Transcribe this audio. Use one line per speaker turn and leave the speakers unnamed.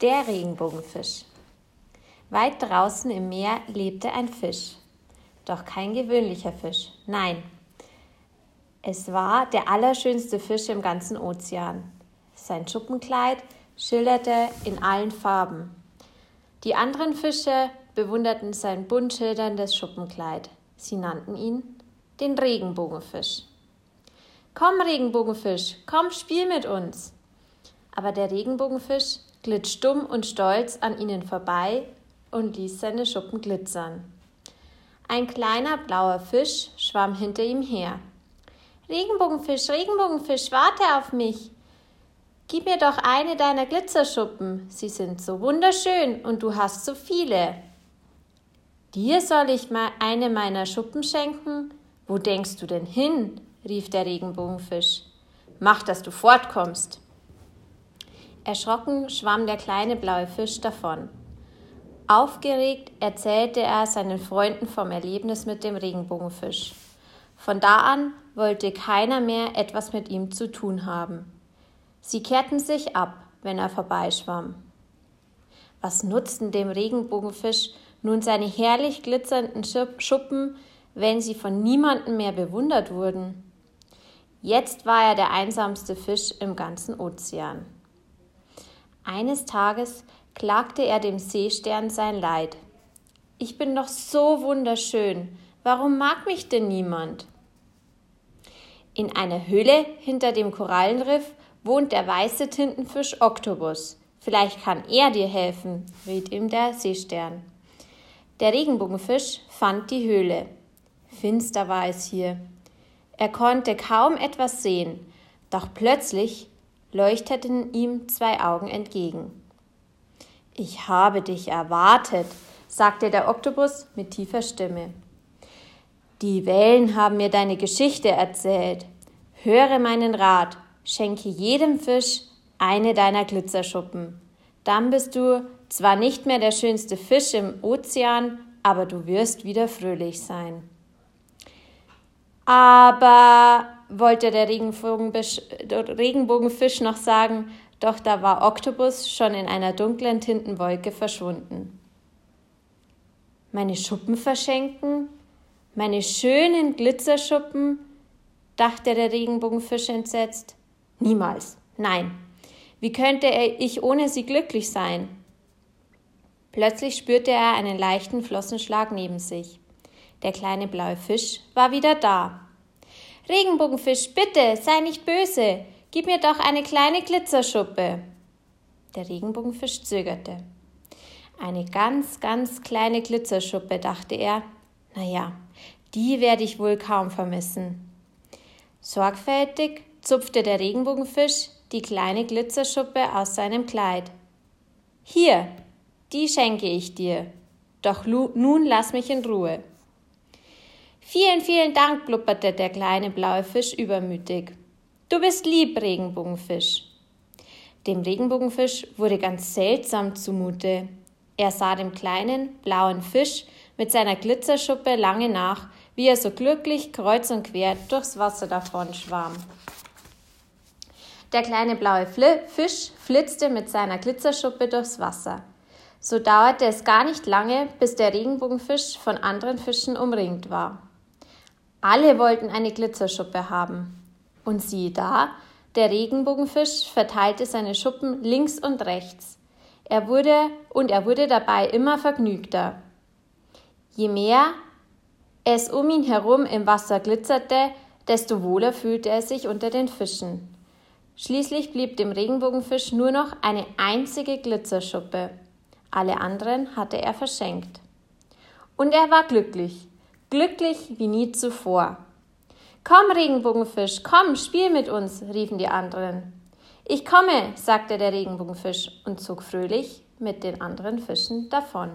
Der Regenbogenfisch. Weit draußen im Meer lebte ein Fisch. Doch kein gewöhnlicher Fisch. Nein. Es war der allerschönste Fisch im ganzen Ozean. Sein Schuppenkleid schillerte in allen Farben. Die anderen Fische bewunderten sein bunt schilderndes Schuppenkleid. Sie nannten ihn den Regenbogenfisch. Komm, Regenbogenfisch, komm, spiel mit uns. Aber der Regenbogenfisch glitt stumm und stolz an ihnen vorbei und ließ seine Schuppen glitzern. Ein kleiner blauer Fisch schwamm hinter ihm her. Regenbogenfisch, Regenbogenfisch, warte auf mich. Gib mir doch eine deiner Glitzerschuppen. Sie sind so wunderschön und du hast so viele. Dir soll ich mal eine meiner Schuppen schenken? Wo denkst du denn hin? rief der Regenbogenfisch. Mach, dass du fortkommst. Erschrocken schwamm der kleine blaue Fisch davon. Aufgeregt erzählte er seinen Freunden vom Erlebnis mit dem Regenbogenfisch. Von da an wollte keiner mehr etwas mit ihm zu tun haben. Sie kehrten sich ab, wenn er vorbeischwamm. Was nutzten dem Regenbogenfisch nun seine herrlich glitzernden Schuppen, wenn sie von niemandem mehr bewundert wurden? Jetzt war er der einsamste Fisch im ganzen Ozean. Eines Tages klagte er dem Seestern sein Leid. Ich bin doch so wunderschön. Warum mag mich denn niemand? In einer Höhle hinter dem Korallenriff wohnt der weiße Tintenfisch Oktopus. Vielleicht kann er dir helfen, riet ihm der Seestern. Der Regenbogenfisch fand die Höhle. Finster war es hier. Er konnte kaum etwas sehen, doch plötzlich leuchteten ihm zwei Augen entgegen. Ich habe dich erwartet, sagte der Oktopus mit tiefer Stimme. Die Wellen haben mir deine Geschichte erzählt. Höre meinen Rat, schenke jedem Fisch eine deiner Glitzerschuppen. Dann bist du zwar nicht mehr der schönste Fisch im Ozean, aber du wirst wieder fröhlich sein. Aber wollte der Regenbogenfisch noch sagen, doch da war Oktopus schon in einer dunklen Tintenwolke verschwunden. Meine Schuppen verschenken? Meine schönen Glitzerschuppen? dachte der Regenbogenfisch entsetzt. Niemals. Nein. Wie könnte ich ohne sie glücklich sein? Plötzlich spürte er einen leichten Flossenschlag neben sich. Der kleine blaue Fisch war wieder da. Regenbogenfisch, bitte, sei nicht böse. Gib mir doch eine kleine Glitzerschuppe. Der Regenbogenfisch zögerte. Eine ganz, ganz kleine Glitzerschuppe, dachte er. Na ja, die werde ich wohl kaum vermissen. Sorgfältig zupfte der Regenbogenfisch die kleine Glitzerschuppe aus seinem Kleid. Hier, die schenke ich dir. Doch nun lass mich in Ruhe. Vielen, vielen Dank, blubberte der kleine blaue Fisch übermütig. Du bist lieb, Regenbogenfisch. Dem Regenbogenfisch wurde ganz seltsam zumute. Er sah dem kleinen blauen Fisch mit seiner Glitzerschuppe lange nach, wie er so glücklich kreuz und quer durchs Wasser davon schwamm. Der kleine blaue Fisch flitzte mit seiner Glitzerschuppe durchs Wasser. So dauerte es gar nicht lange, bis der Regenbogenfisch von anderen Fischen umringt war. Alle wollten eine Glitzerschuppe haben. Und siehe da, der Regenbogenfisch verteilte seine Schuppen links und rechts. Er wurde und er wurde dabei immer vergnügter. Je mehr es um ihn herum im Wasser glitzerte, desto wohler fühlte er sich unter den Fischen. Schließlich blieb dem Regenbogenfisch nur noch eine einzige Glitzerschuppe. Alle anderen hatte er verschenkt. Und er war glücklich, glücklich wie nie zuvor. Komm, Regenbogenfisch, komm, spiel mit uns, riefen die anderen. Ich komme, sagte der Regenbogenfisch und zog fröhlich mit den anderen Fischen davon.